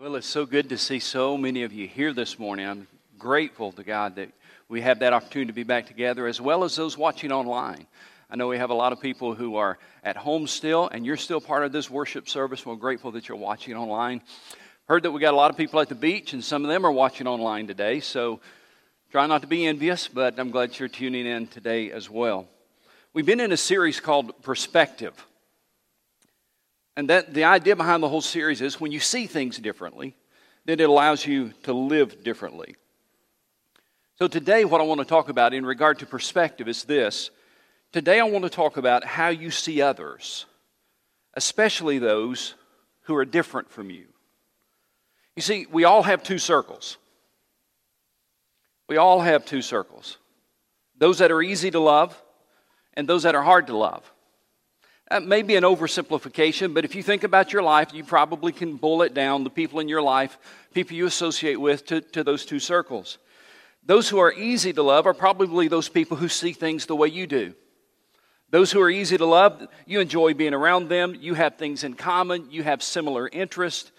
Well, it's so good to see so many of you here this morning. I'm grateful to God that we have that opportunity to be back together, as well as those watching online. I know we have a lot of people who are at home still, and you're still part of this worship service. We're grateful that you're watching online. Heard that we got a lot of people at the beach, and some of them are watching online today. So try not to be envious, but I'm glad you're tuning in today as well. We've been in a series called Perspective. And that the idea behind the whole series is when you see things differently, then it allows you to live differently. So today what I want to talk about in regard to perspective is this. Today I want to talk about how you see others, especially those who are different from you. You see, we all have two circles. We all have two circles. Those that are easy to love and those that are hard to love. That may be an oversimplification, but if you think about your life, you probably can boil it down the people in your life, people you associate with, to, to those two circles. Those who are easy to love are probably those people who see things the way you do. Those who are easy to love, you enjoy being around them, you have things in common, you have similar interests.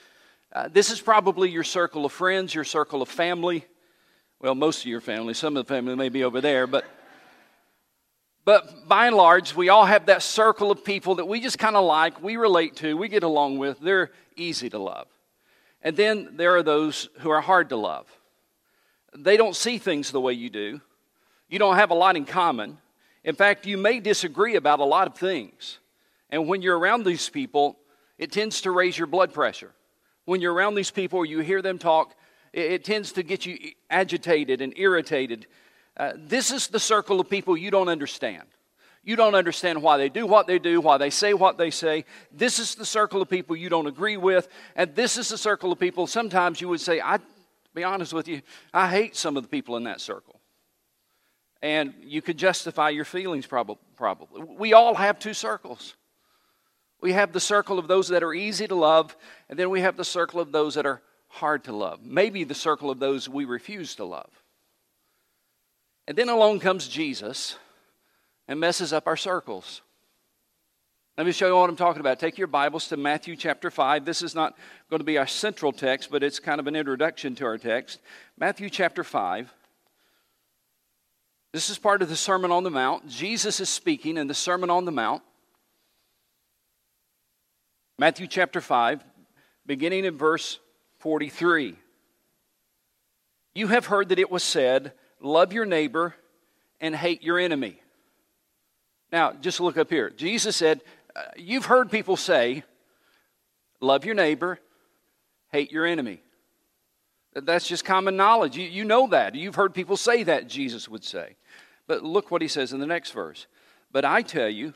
Uh, this is probably your circle of friends, your circle of family. Well, most of your family, some of the family may be over there, but but by and large, we all have that circle of people that we just kind of like, we relate to, we get along with. They're easy to love. And then there are those who are hard to love. They don't see things the way you do. You don't have a lot in common. In fact, you may disagree about a lot of things. And when you're around these people, it tends to raise your blood pressure. When you're around these people you hear them talk, it, tends to get you agitated and irritated uh, this is the circle of people you don't understand. You don't understand why they do what they do, why they say what they say. This is the circle of people you don't agree with. And this is the circle of people sometimes you would say, I be honest with you, I hate some of the people in that circle. And you could justify your feelings probably. probably. We all have two circles. We have the circle of those that are easy to love, and then we have the circle of those that are hard to love. Maybe the circle of those we refuse to love. And then along comes Jesus and messes up our circles. Let me show you what I'm talking about. Take your Bibles to Matthew chapter 5. This is not going to be our central text, but it's kind of an introduction to our text. Matthew chapter 5. This is part of the Sermon on the Mount. Jesus is speaking in the Sermon on the Mount. Matthew chapter 5, beginning in verse 43. You have heard that it was said, love your neighbor and hate your enemy. Now, just look up here. Jesus said, uh, You've heard people say, love your neighbor, hate your enemy. That's just common knowledge. You, you know that. You've heard people say that, Jesus would say. But look what he says in the next verse. But I tell you,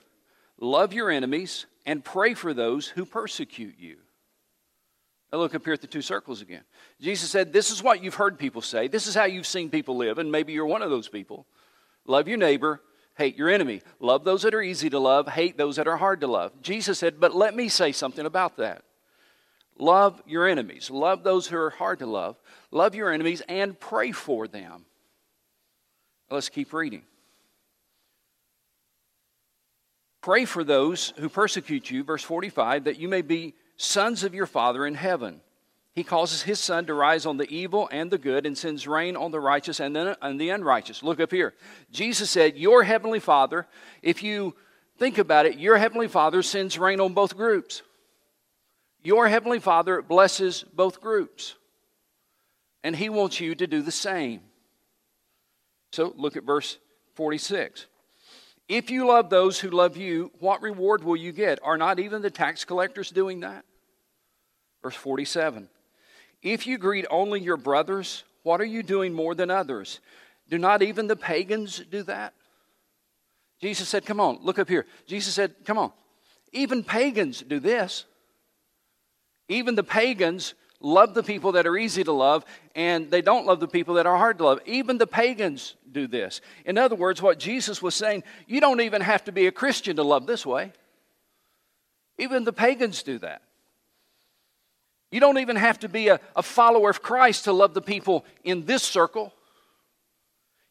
love your enemies and pray for those who persecute you. Now look up here at the two circles again. Jesus said, This is what you've heard people say. This is how you've seen people live, and maybe you're one of those people. Love your neighbor, hate your enemy. Love those that are easy to love, hate those that are hard to love. Jesus said, But let me say something about that. Love your enemies. Love those who are hard to love. Love your enemies and pray for them. Let's keep reading. Pray for those who persecute you, verse 45, that you may be sons of your Father in heaven. He causes his sun to rise on the evil and the good and sends rain on the righteous and the, and the unrighteous. Look up here. Jesus said, Your heavenly Father, if you think about it, your heavenly Father sends rain on both groups. Your heavenly Father blesses both groups. And he wants you to do the same. So look at verse 46. If you love those who love you, what reward will you get? Are not even the tax collectors doing that? Verse 47 If you greet only your brothers, what are you doing more than others? Do not even the pagans do that? Jesus said, Come on, look up here. Jesus said, Come on. Even pagans do this. Even the pagans love the people that are easy to love, and they don't love the people that are hard to love. Even the pagans do this. In other words, what Jesus was saying, you don't even have to be a Christian to love this way. Even the pagans do that. You don't even have to be a, a follower of Christ to love the people in this circle.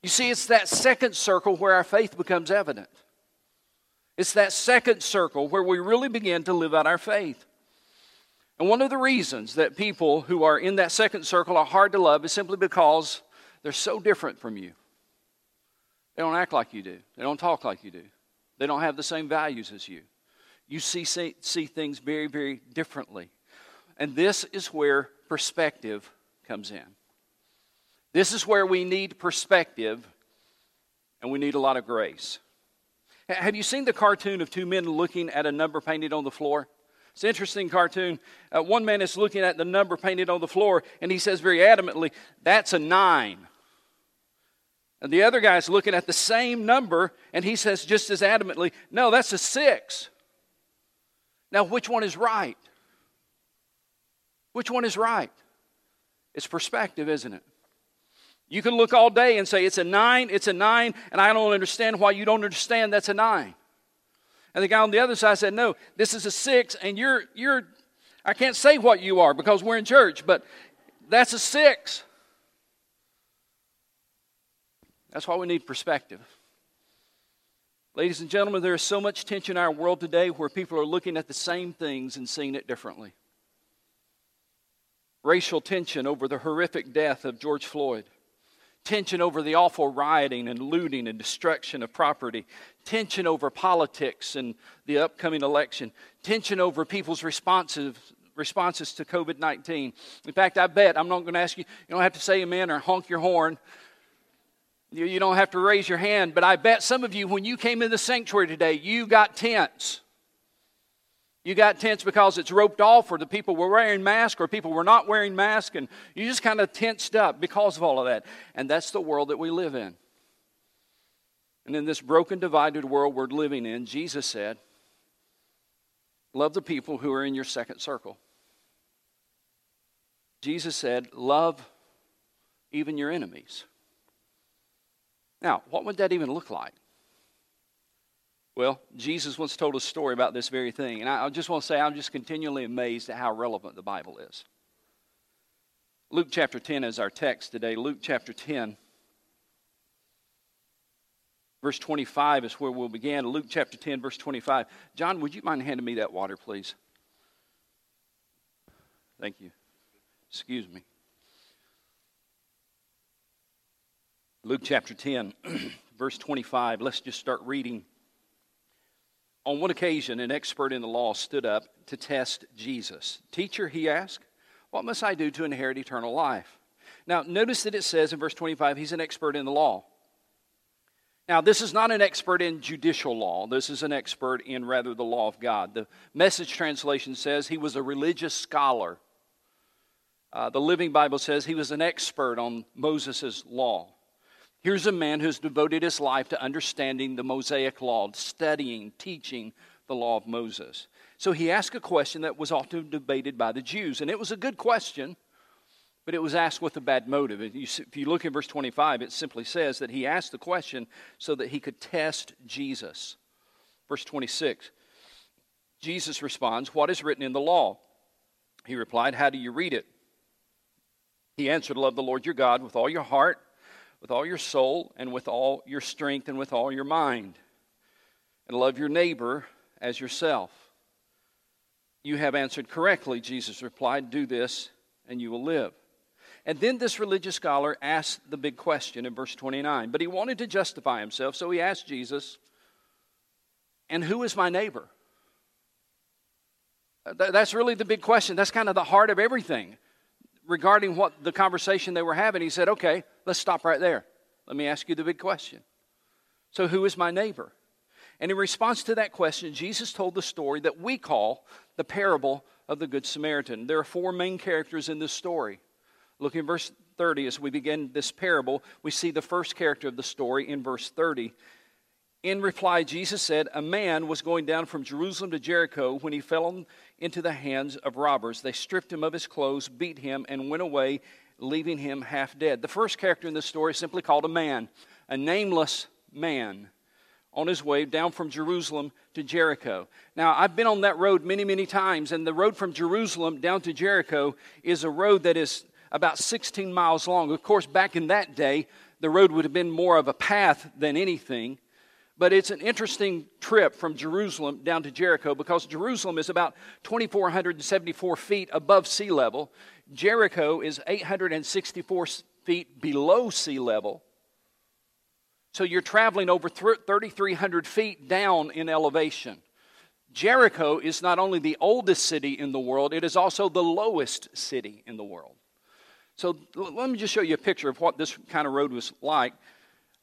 You see, it's that second circle where our faith becomes evident. It's that second circle where we really begin to live out our faith. And one of the reasons that people who are in that second circle are hard to love is simply because they're so different from you. They don't act like you do, they don't talk like you do, they don't have the same values as you. You see, see, see things very, very differently. And this is where perspective comes in. This is where we need perspective and we need a lot of grace. Have you seen the cartoon of two men looking at a number painted on the floor? It's an interesting cartoon. Uh, one man is looking at the number painted on the floor, and he says very adamantly, That's a nine. And the other guy is looking at the same number, and he says just as adamantly, No, that's a six. Now, which one is right? Which one is right? It's perspective, isn't it? You can look all day and say, it's a nine, it's a nine, and I don't understand why you don't understand that's a nine. And the guy on the other side said, no, this is a six, and you're, you're, I can't say what you are because we're in church, but that's a six. That's why we need perspective. Ladies and gentlemen, there is so much tension in our world today where people are looking at the same things and seeing it differently. Racial tension over the horrific death of George Floyd tension over the awful rioting and looting and destruction of property, tension over politics and the upcoming election, tension over people's responses, responses to COVID 19. In fact, I bet, I'm not going to ask you, you don't have to say amen or honk your horn. You, you don't have to raise your hand, but I bet some of you, when you came in the sanctuary today, you got tense. You got tense because it's roped off, or the people were wearing masks, or people were not wearing masks, and you just kind of tensed up because of all of that. And that's the world that we live in. And in this broken, divided world we're living in, Jesus said, Love the people who are in your second circle. Jesus said, Love even your enemies. Now, what would that even look like? Well, Jesus once told a story about this very thing, and I just want to say I'm just continually amazed at how relevant the Bible is. Luke chapter 10 is our text today. Luke chapter 10, verse 25 is where we'll begin. Luke chapter 10, verse 25. John, would you mind handing me that water, please? Thank you. Excuse me. Luke chapter 10, verse 25. Let's just start reading on one occasion, an expert in the law stood up to test Jesus. Teacher, he asked, what must I do to inherit eternal life? Now, notice that it says in verse 25, he's an expert in the law. Now, this is not an expert in judicial law. This is an expert in rather the law of God. The message translation says he was a religious scholar. Uh, the Living Bible says he was an expert on Moses' law. Here's a man who's devoted his life to understanding the Mosaic law, studying, teaching the law of Moses. So he asked a question that was often debated by the Jews, and it was a good question, but it was asked with a bad motive. If you look in verse 25, it simply says that he asked the question so that he could test Jesus. Verse 26, Jesus responds, What is written in the law? He replied, How do you read it? He answered, Love the Lord your God with all your heart with all your soul and with all your strength and with all your mind. And love your neighbor as yourself. You have answered correctly, Jesus replied. Do this and you will live. And then this religious scholar asked the big question in verse 29. But he wanted to justify himself, so he asked Jesus, And who is my neighbor? That's really the big question. That's kind of the heart of everything regarding what the conversation they were having, he said, Okay, let's stop right there. Let me ask you the big question. So, who is my neighbor? And in response to that question, Jesus told the story that we call the parable of the Good Samaritan. There are four main characters in this story. Look in verse 30 as we begin this parable. We see the first character of the story in verse 30. In reply, Jesus said, A man was going down from Jerusalem to Jericho when he fell into the hands of robbers. They stripped him of his clothes, beat him, and went away, leaving him half dead. The first character in this story is simply called a man, a nameless man on his way down from Jerusalem to Jericho. Now, I've been on that road many, many times, and the road from Jerusalem down to Jericho is a road that is about 16 miles long. Of course, back in that day, the road would have been more of a path than anything. But it's an interesting trip from Jerusalem down to Jericho because Jerusalem is about 2,474 feet above sea level. Jericho is 864 feet below sea level. So you're traveling over 3,300 feet down in elevation. Jericho is not only the oldest city in the world, it is also the lowest city in the world. So let me just show you a picture of what this kind of road was like.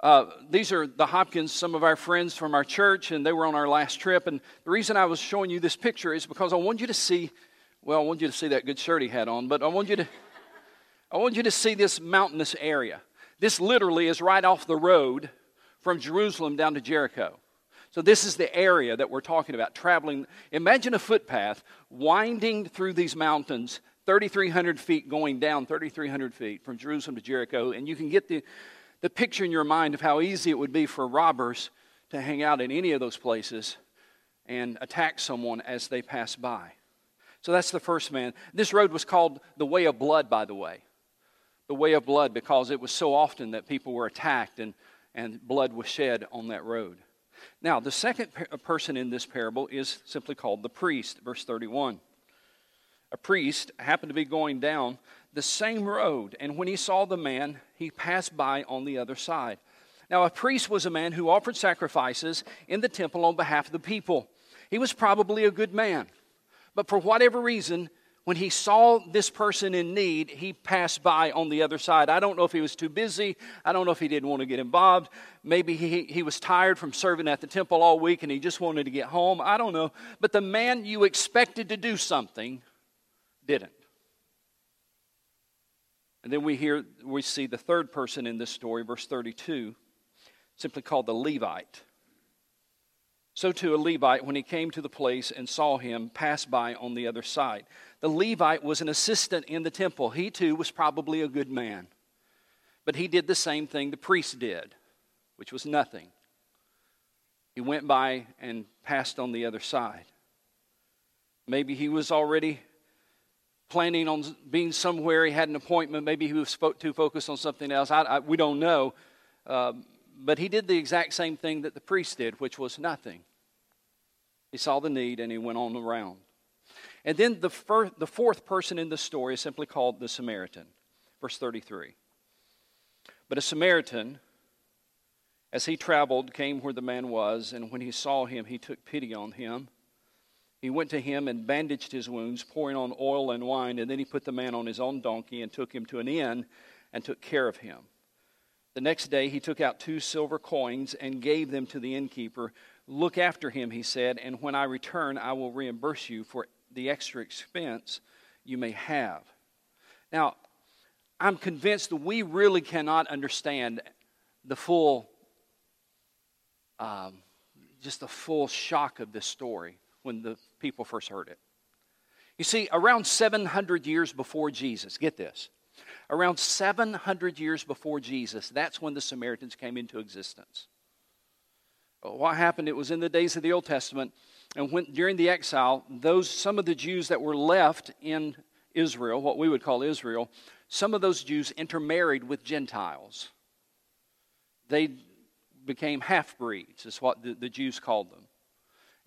Uh, these are the Hopkins, some of our friends from our church, and they were on our last trip. And the reason I was showing you this picture is because I want you to see, well, I want you to see that good shirt he had on, but I want you to, I want you to see this mountainous area. This literally is right off the road from Jerusalem down to Jericho. So, this is the area that we're talking about traveling. Imagine a footpath winding through these mountains, 3,300 feet going down 3,300 feet from Jerusalem to Jericho. And you can get the, the picture in your mind of how easy it would be for robbers to hang out in any of those places and attack someone as they pass by. So, that's the first man. This road was called the Way of Blood, by the way. The Way of Blood because it was so often that people were attacked and, and blood was shed on that road. Now, the second person in this parable is simply called the priest, verse 31. A priest happened to be going down the same road, and when he saw the man, he passed by on the other side. Now, a priest was a man who offered sacrifices in the temple on behalf of the people. He was probably a good man, but for whatever reason, when he saw this person in need, he passed by on the other side. I don't know if he was too busy. I don't know if he didn't want to get involved. Maybe he, he was tired from serving at the temple all week and he just wanted to get home. I don't know. But the man you expected to do something didn't. And then we hear we see the third person in this story, verse 32, simply called the Levite. So too a Levite, when he came to the place and saw him, passed by on the other side. The Levite was an assistant in the temple. He too was probably a good man. But he did the same thing the priest did, which was nothing. He went by and passed on the other side. Maybe he was already planning on being somewhere. He had an appointment. Maybe he was too focused on something else. I, I, we don't know. Um, but he did the exact same thing that the priest did, which was nothing. He saw the need and he went on around. And then the, first, the fourth person in the story is simply called the Samaritan. Verse 33. But a Samaritan, as he traveled, came where the man was, and when he saw him, he took pity on him. He went to him and bandaged his wounds, pouring on oil and wine, and then he put the man on his own donkey and took him to an inn and took care of him. The next day he took out two silver coins and gave them to the innkeeper. Look after him, he said, and when I return, I will reimburse you for the extra expense you may have. Now, I'm convinced that we really cannot understand the full, um, just the full shock of this story when the people first heard it. You see, around 700 years before Jesus, get this, around 700 years before Jesus, that's when the Samaritans came into existence. What happened? It was in the days of the Old Testament and when, during the exile, those, some of the Jews that were left in Israel, what we would call Israel, some of those Jews intermarried with Gentiles. They became half breeds, is what the, the Jews called them.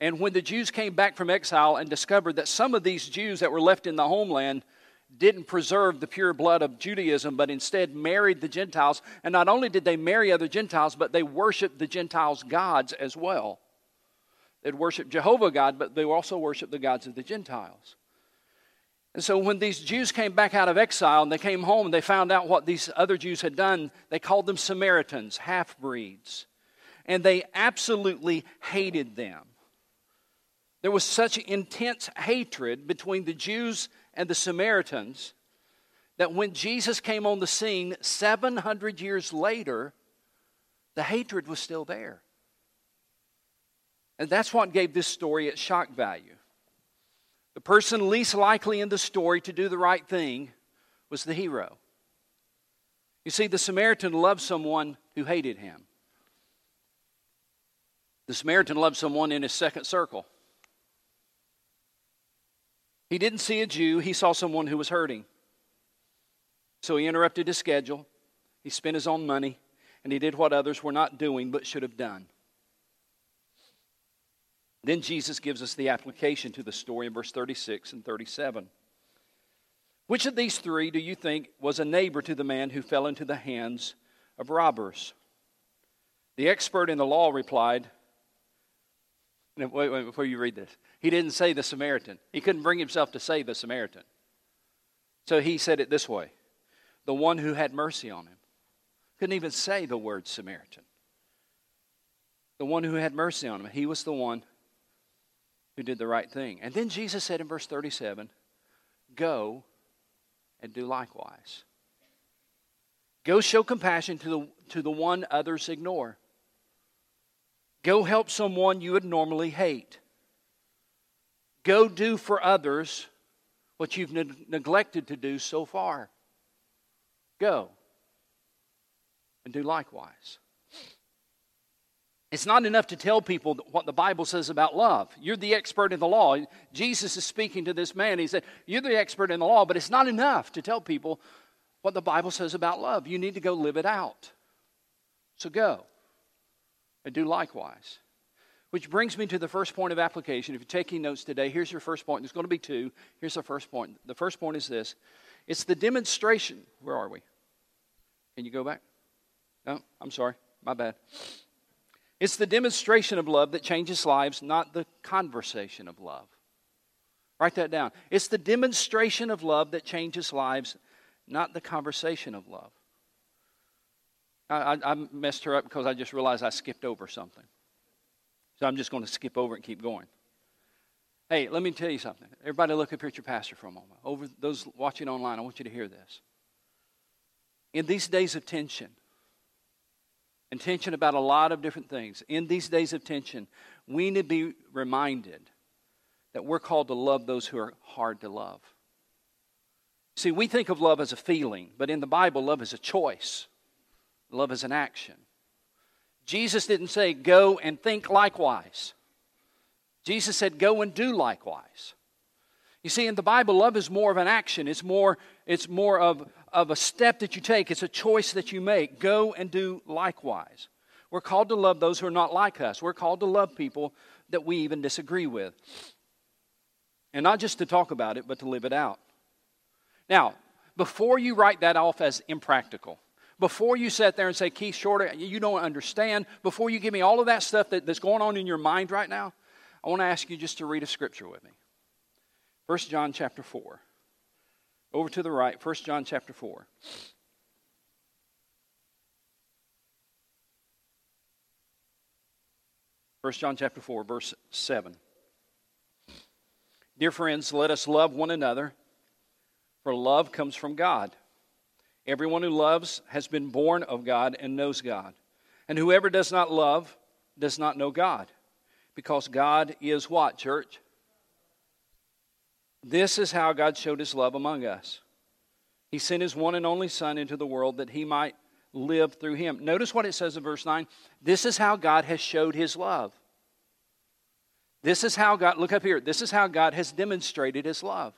And when the Jews came back from exile and discovered that some of these Jews that were left in the homeland didn't preserve the pure blood of Judaism, but instead married the Gentiles. And not only did they marry other Gentiles, but they worshiped the Gentiles' gods as well. They'd worship Jehovah God, but they also worship the gods of the Gentiles. And so when these Jews came back out of exile and they came home and they found out what these other Jews had done, they called them Samaritans, half breeds. And they absolutely hated them. There was such intense hatred between the Jews and the Samaritans that when Jesus came on the scene 700 years later, the hatred was still there. And that's what gave this story its shock value. The person least likely in the story to do the right thing was the hero. You see, the Samaritan loved someone who hated him. The Samaritan loved someone in his second circle. He didn't see a Jew, he saw someone who was hurting. So he interrupted his schedule, he spent his own money, and he did what others were not doing but should have done. Then Jesus gives us the application to the story in verse 36 and 37. Which of these three do you think was a neighbor to the man who fell into the hands of robbers? The expert in the law replied, Wait, wait, before you read this. He didn't say the Samaritan. He couldn't bring himself to say the Samaritan. So he said it this way the one who had mercy on him. Couldn't even say the word Samaritan. The one who had mercy on him. He was the one who did the right thing. And then Jesus said in verse 37 Go and do likewise. Go show compassion to the, to the one others ignore. Go help someone you would normally hate. Go do for others what you've ne- neglected to do so far. Go and do likewise. It's not enough to tell people what the Bible says about love. You're the expert in the law. Jesus is speaking to this man. He said, You're the expert in the law, but it's not enough to tell people what the Bible says about love. You need to go live it out. So go and do likewise. Which brings me to the first point of application. If you're taking notes today, here's your first point. There's going to be two. Here's the first point. The first point is this it's the demonstration. Where are we? Can you go back? No, I'm sorry. My bad. It's the demonstration of love that changes lives, not the conversation of love. Write that down. It's the demonstration of love that changes lives, not the conversation of love. I, I, I messed her up because I just realized I skipped over something. So I'm just going to skip over and keep going. Hey, let me tell you something. Everybody, look up here at your pastor for a moment. Over those watching online, I want you to hear this. In these days of tension, and tension about a lot of different things. In these days of tension, we need to be reminded that we're called to love those who are hard to love. See, we think of love as a feeling, but in the Bible, love is a choice, love is an action. Jesus didn't say, go and think likewise. Jesus said, go and do likewise. You see, in the Bible, love is more of an action. It's more, it's more of, of a step that you take, it's a choice that you make. Go and do likewise. We're called to love those who are not like us. We're called to love people that we even disagree with. And not just to talk about it, but to live it out. Now, before you write that off as impractical, before you sit there and say, Keith Shorter, you don't understand, before you give me all of that stuff that, that's going on in your mind right now, I want to ask you just to read a scripture with me. 1 John chapter 4. Over to the right, 1 John chapter 4. First John chapter 4, verse 7. Dear friends, let us love one another, for love comes from God. Everyone who loves has been born of God and knows God. And whoever does not love does not know God, because God is what, church? This is how God showed his love among us. He sent his one and only Son into the world that he might live through him. Notice what it says in verse 9. This is how God has showed his love. This is how God, look up here, this is how God has demonstrated his love.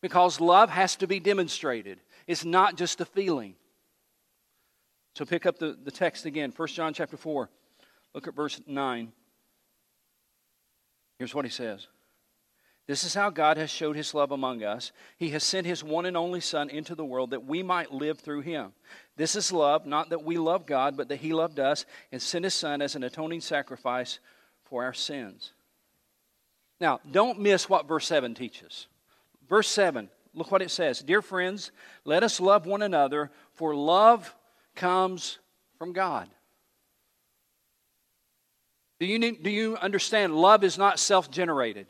Because love has to be demonstrated, it's not just a feeling. So pick up the, the text again, 1 John chapter 4. Look at verse 9. Here's what he says. This is how God has showed his love among us. He has sent his one and only Son into the world that we might live through him. This is love, not that we love God, but that he loved us and sent his Son as an atoning sacrifice for our sins. Now, don't miss what verse 7 teaches. Verse 7, look what it says Dear friends, let us love one another, for love comes from God. Do you, need, do you understand? Love is not self generated.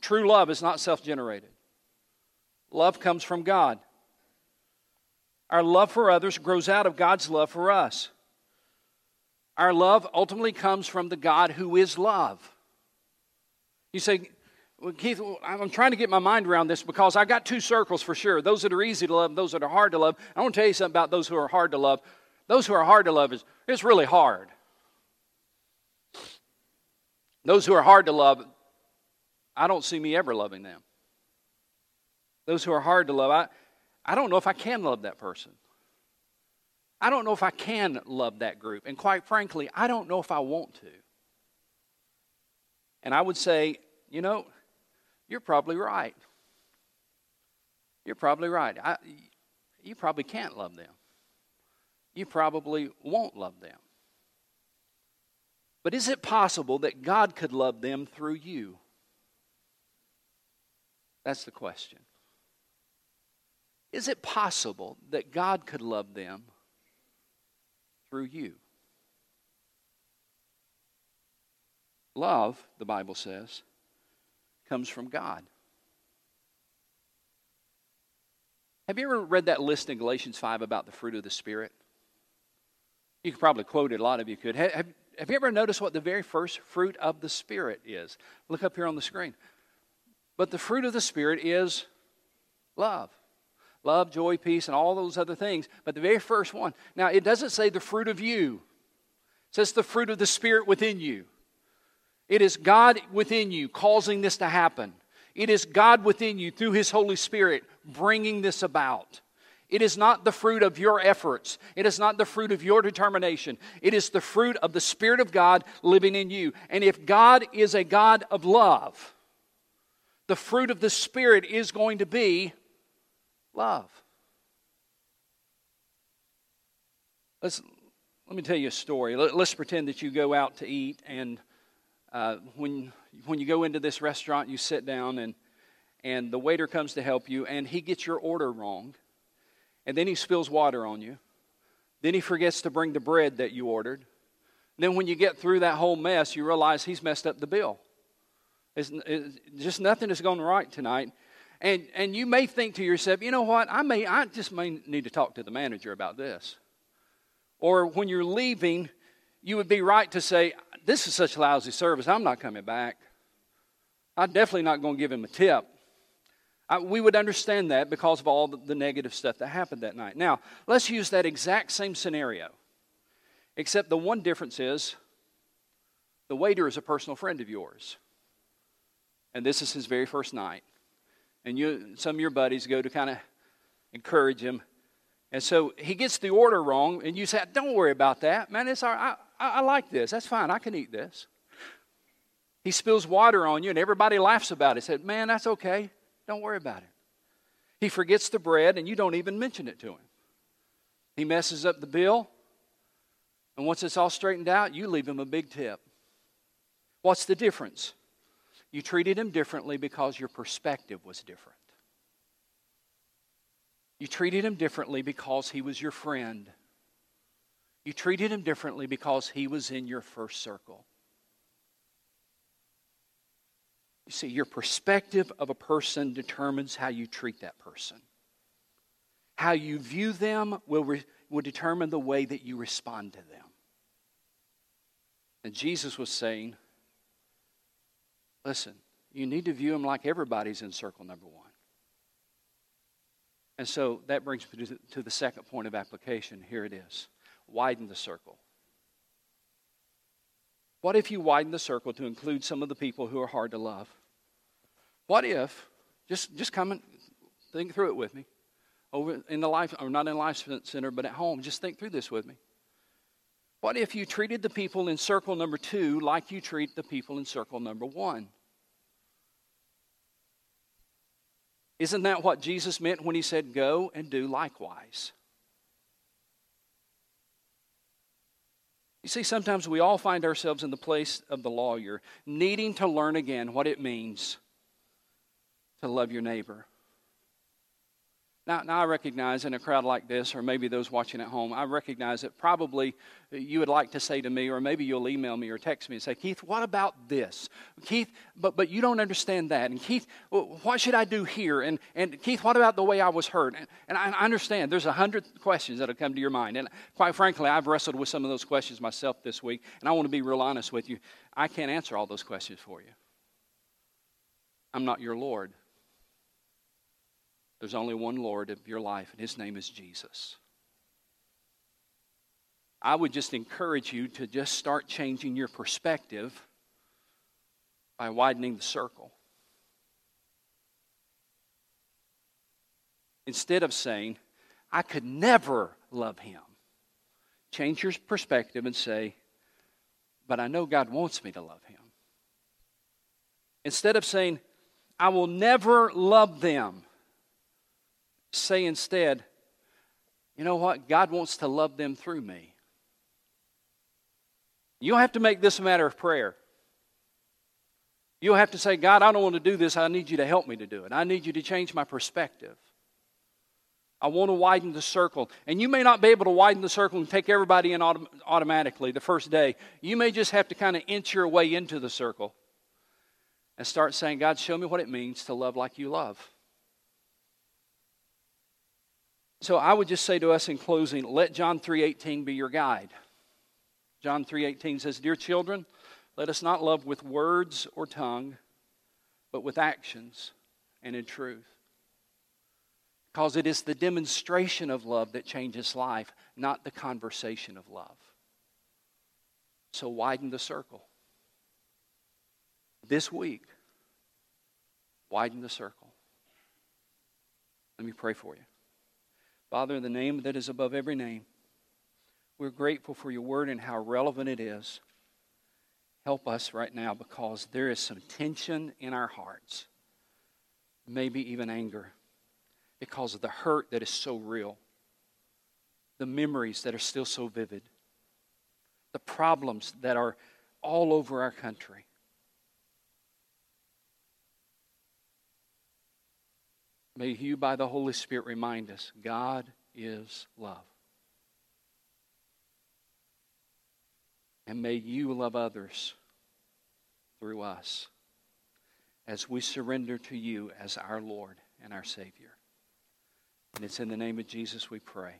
True love is not self generated, love comes from God. Our love for others grows out of God's love for us. Our love ultimately comes from the God who is love. You say, well, Keith, I'm trying to get my mind around this because I got two circles for sure those that are easy to love, those that are hard to love. I want to tell you something about those who are hard to love. Those who are hard to love is it's really hard. Those who are hard to love, I don't see me ever loving them. Those who are hard to love, I, I don't know if I can love that person. I don't know if I can love that group. And quite frankly, I don't know if I want to. And I would say, you know, you're probably right. You're probably right. I, you probably can't love them. You probably won't love them. But is it possible that God could love them through you? That's the question. Is it possible that God could love them through you? Love, the Bible says, comes from God. Have you ever read that list in Galatians 5 about the fruit of the Spirit? You could probably quote it, a lot of you could. Have, have you ever noticed what the very first fruit of the Spirit is? Look up here on the screen. But the fruit of the Spirit is love. Love, joy, peace, and all those other things. But the very first one. Now, it doesn't say the fruit of you, it says the fruit of the Spirit within you. It is God within you causing this to happen. It is God within you through His Holy Spirit bringing this about. It is not the fruit of your efforts. It is not the fruit of your determination. It is the fruit of the Spirit of God living in you. And if God is a God of love, the fruit of the Spirit is going to be love. Let's, let me tell you a story. Let, us pretend that you go out to eat, and uh, when, when you go into this restaurant, you sit down, and, and the waiter comes to help you, and he gets your order wrong and then he spills water on you. Then he forgets to bring the bread that you ordered. then when you get through that whole mess, you realize he's messed up the bill. It's, it's just nothing is going right tonight. And, and you may think to yourself, you know what, I, may, I just may need to talk to the manager about this. Or when you're leaving, you would be right to say, this is such lousy service, I'm not coming back. I'm definitely not going to give him a tip. I, we would understand that because of all the, the negative stuff that happened that night. Now, let's use that exact same scenario, except the one difference is the waiter is a personal friend of yours. And this is his very first night. And you, some of your buddies go to kind of encourage him. And so he gets the order wrong, and you say, Don't worry about that. Man, it's all right. I, I, I like this. That's fine. I can eat this. He spills water on you, and everybody laughs about it. He said, Man, that's okay. Don't worry about it. He forgets the bread, and you don't even mention it to him. He messes up the bill, and once it's all straightened out, you leave him a big tip. What's the difference? You treated him differently because your perspective was different. You treated him differently because he was your friend. You treated him differently because he was in your first circle. You see, your perspective of a person determines how you treat that person. How you view them will, re- will determine the way that you respond to them. And Jesus was saying, listen, you need to view them like everybody's in circle number one. And so that brings me to the second point of application. Here it is widen the circle. What if you widen the circle to include some of the people who are hard to love? What if, just, just come and think through it with me, over in the life, or not in life center, but at home, just think through this with me. What if you treated the people in circle number two like you treat the people in circle number one? Isn't that what Jesus meant when he said, Go and do likewise? You see, sometimes we all find ourselves in the place of the lawyer, needing to learn again what it means to love your neighbor. Now, now, I recognize in a crowd like this, or maybe those watching at home, I recognize that probably you would like to say to me, or maybe you'll email me or text me and say, Keith, what about this? Keith, but, but you don't understand that. And Keith, what should I do here? And, and Keith, what about the way I was hurt? And, and I understand there's a hundred questions that have come to your mind. And quite frankly, I've wrestled with some of those questions myself this week. And I want to be real honest with you. I can't answer all those questions for you. I'm not your Lord. There's only one Lord of your life, and his name is Jesus. I would just encourage you to just start changing your perspective by widening the circle. Instead of saying, I could never love him, change your perspective and say, But I know God wants me to love him. Instead of saying, I will never love them, say instead, you know what? God wants to love them through me. You don't have to make this a matter of prayer. You'll have to say, God, I don't want to do this. I need you to help me to do it. I need you to change my perspective. I want to widen the circle. And you may not be able to widen the circle and take everybody in autom- automatically the first day. You may just have to kind of inch your way into the circle and start saying, God, show me what it means to love like you love. So I would just say to us in closing, let John 3:18 be your guide. John 3:18 says, "Dear children, let us not love with words or tongue, but with actions and in truth." Because it is the demonstration of love that changes life, not the conversation of love. So widen the circle. This week, widen the circle. Let me pray for you. Father, the name that is above every name, we're grateful for your word and how relevant it is. Help us right now because there is some tension in our hearts, maybe even anger, because of the hurt that is so real, the memories that are still so vivid, the problems that are all over our country. May you, by the Holy Spirit, remind us God is love. And may you love others through us as we surrender to you as our Lord and our Savior. And it's in the name of Jesus we pray.